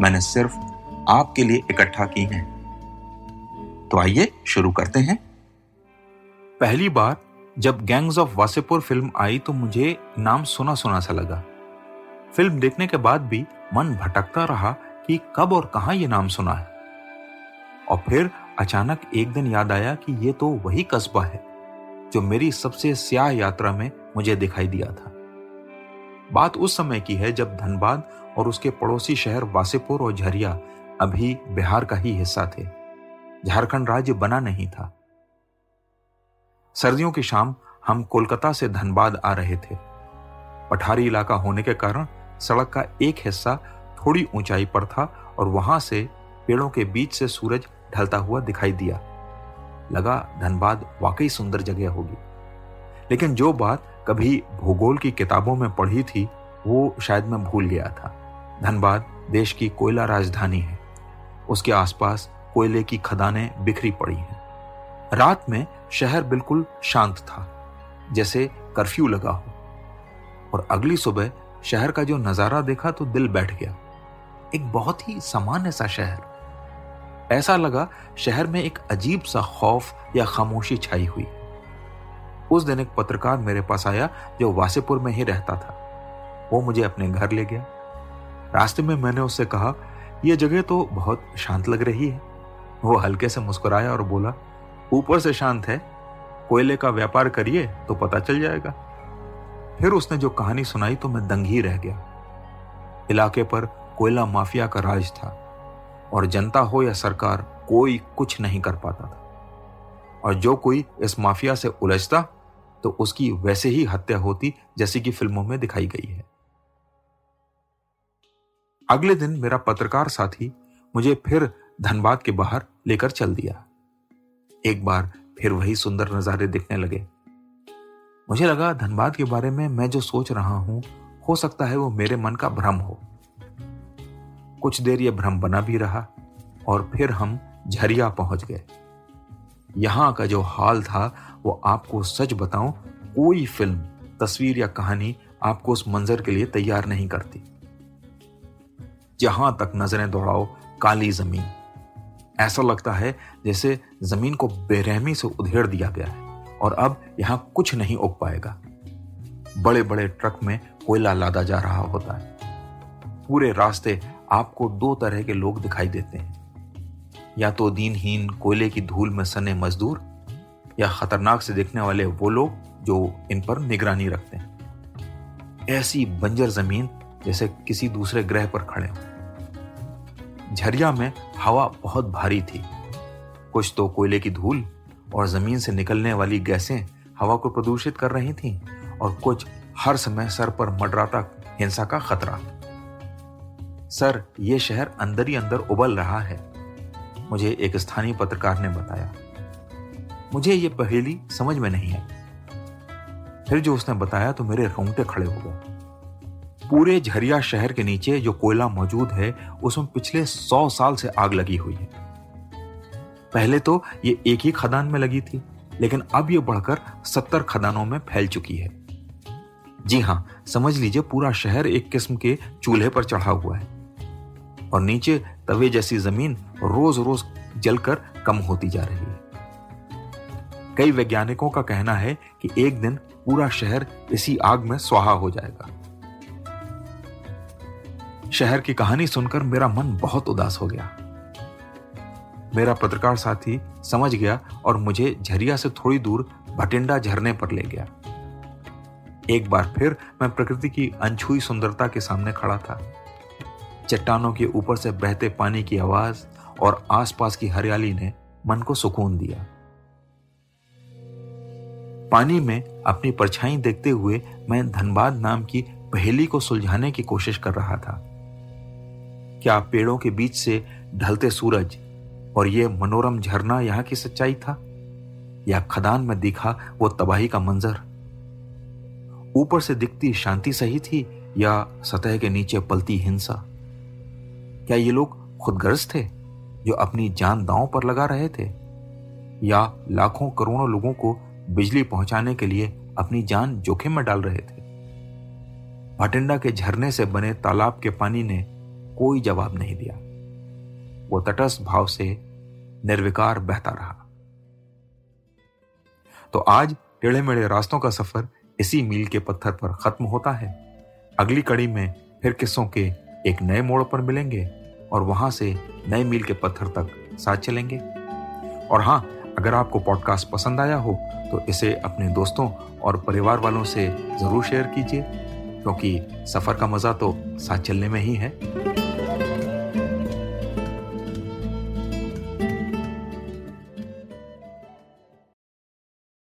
मैंने सिर्फ़ आपके लिए इकट्ठा की हैं। तो आइए शुरू करते हैं। पहली बार जब गैंग्स ऑफ़ वासेपुर फ़िल्म आई तो मुझे नाम सुना सुना सा लगा। फ़िल्म देखने के बाद भी मन भटकता रहा कि कब और कहा यह नाम सुना है। और फिर अचानक एक दिन याद आया कि यह तो वही कस्बा है, जो मेरी सबसे स्याह यात्रा में मुझे दिखाई दिया था। बात उस समय की है जब धनबाद और उसके पड़ोसी शहर वासेपुर और झरिया अभी बिहार का ही हिस्सा थे। झारखंड राज्य बना नहीं था। सर्दियों की शाम हम कोलकाता से धनबाद आ रहे थे। पठारी इलाका होने के कारण सड़क का एक हिस्सा थोड़ी ऊंचाई पर था और वहाँ से पेड़ों के बीच से सूरज ढलता हुआ दिखाई दिया। लगा धनबाद वाकई सुंदर जगह होगी। लेकिन जो बात कभी भूगोल की किताबों में पढ़ी थी, वो शायद मैं भूल गया था। धनबाद देश की कोयला राजधानी है। उसके आसपास कोयले की खदानें बिखरी पड़ी हैं। रात में शहर बिल्कुल शांत था, जैसे कर्फ्यू लगा हो। और अगली सुबह शहर का जो नज़ारा देखा तो दिल बैठ गया। एक बहुत ही सामान्य सा शहर। ऐसा लगा शहर में एक अजीब सा खौफ या खामोशी छाई हुई। उस दिन एक पत्रकार मेरे पास आया जो वासेपुर में ही रहता था। वो मुझे अपने घर ले गया। रास्ते में मैंने उससे कहा यह जगह तो बहुत शांत लग रही है। वो हल्के से मुस्कुराया और बोला, ऊपर से शांत है। कोयले का व्यापार करिए तो पता चल जाएगा। फिर उसने जो कहानी सुनाई तो मैं दंग ही रह गया। इलाके पर कोयला माफिया का राज था और जनता हो या सरकार कोई कुछ नहीं कर पाता था। और जो कोई इस माफिया से उलझता तो उसकी वैसे ही हत्या होती जैसी कि फ़िल्मों में दिखाई गई है। अगले दिन मेरा पत्रकार साथी मुझे फिर धनबाद के बाहर लेकर चल दिया। एक बार फिर वही सुंदर नजारे दिखने लगे। मुझे लगा धनबाद के बारे में मैं जो सोच रहा हूँ, हो सकता है वो मेरे मन का भ्रम हो। कुछ देर यह भ्रम बना भी रहा और फिर हम झरिया पहुँच गए। यहाँ का जो हाल था, वो आपको सच बताऊँ, कोई फ़िल्म, तस्वीर या कहानी आपको उस मंजर के लिए तैयार नहीं करती। जहाँ तक नज़रें दौड़ाओ, काली ज़मीन। ऐसा लगता है जैसे ज़मीन को बेरहमी से उधेड़ दिया गया है, और अब यहाँ कुछ नहीं उग पाएगा। बड़े बड़े ट्रक में कोयला लादा जा रहा होता है। पूरे रास्ते आपको दो तरह के लोग दिखाई देते हैं। या तो दीनहीन कोयले की धूल में सने मजदूर, या खतरनाक से देखने वाले वो लोग जो इन पर निगरानी रखते हैं। ऐसी बंजर ज़मीन जैसे किसी दूसरे ग्रह पर खड़े हो। झरिया में हवा बहुत भारी थी। कुछ तो कोयले की धूल और ज़मीन से निकलने वाली गैसें हवा को प्रदूषित कर रही थीं और कुछ हर समय सर पर मडराता हिंसा का खतरा। सर, ये शहर अंदर ही अंदर उबल रहा है। मुझे एक स्थानीय पत्रकार ने बताया। मुझे ये पहेली समझ में नहीं आई। फिर जो उसने बताया तो मेरे रोंगटे खड़े हो गए। पूरे झरिया शहर के नीचे जो कोयला मौजूद है, उसमें पिछले सौ साल से आग लगी हुई है। पहले तो ये एक ही खदान में लगी थी, लेकिन अब ये बढ़कर सत्तर खदानों में फैल चुकी है। जी हाँ, समझ लीजिए पूरा शहर एक किस्म के चूल्हे पर चढ़ा हुआ है। और नीचे तवे जैसी ज़मीन रोज रोज जलकर कम होती जा रही है। कई वैज्ञानिकों का कहना है कि एक दिन पूरा शहर इसी आग में स्वाहा हो जाएगा। शहर की कहानी सुनकर मेरा मन बहुत उदास हो गया। मेरा पत्रकार साथी समझ गया और मुझे झरिया से थोड़ी दूर भटिंडा झरने पर ले गया। एक बार फिर मैं प्रकृति की अनछुई सुंदरता के सामने खड़ा था। चट्टानों के ऊपर से बहते पानी की आवाज़ और आसपास की हरियाली ने मन को सुकून दिया। पानी में अपनी परछाई देखते हुए मैं धनबाद नाम की पहेली को सुलझाने की कोशिश कर रहा था। क्या पेड़ों के बीच से ढलते सूरज और यह मनोरम झरना यहाँ की सच्चाई था? या खदान में दिखा वो तबाही का मंजर? ऊपर से दिखती शांति सही थी या सतह के नीचे पलती हिंसा? क्या ये लोग खुदगर्ज थे जो अपनी जान दांव पर लगा रहे थे? या लाखों करोड़ों लोगों को बिजली पहुँचाने के लिए अपनी जान जोखिम में डाल रहे थे? भटिंडा के झरने से बने तालाब के पानी ने कोई जवाब नहीं दिया। वो तटस्थ भाव से निर्विकार बहता रहा। तो आज टेढ़े मेढ़े रास्तों का सफ़र इसी मील के पत्थर पर खत्म होता है। अगली कड़ी में फिर किस्सों के एक नए मोड़ पर मिलेंगे और वहाँ से नए मील के पत्थर तक साथ चलेंगे। और हाँ अगर आपको पॉडकास्ट पसंद आया हो तो इसे अपने दोस्तों और परिवार वालों से ज़रूर शेयर कीजिए, क्योंकि सफ़र का मज़ा तो साथ चलने में ही है।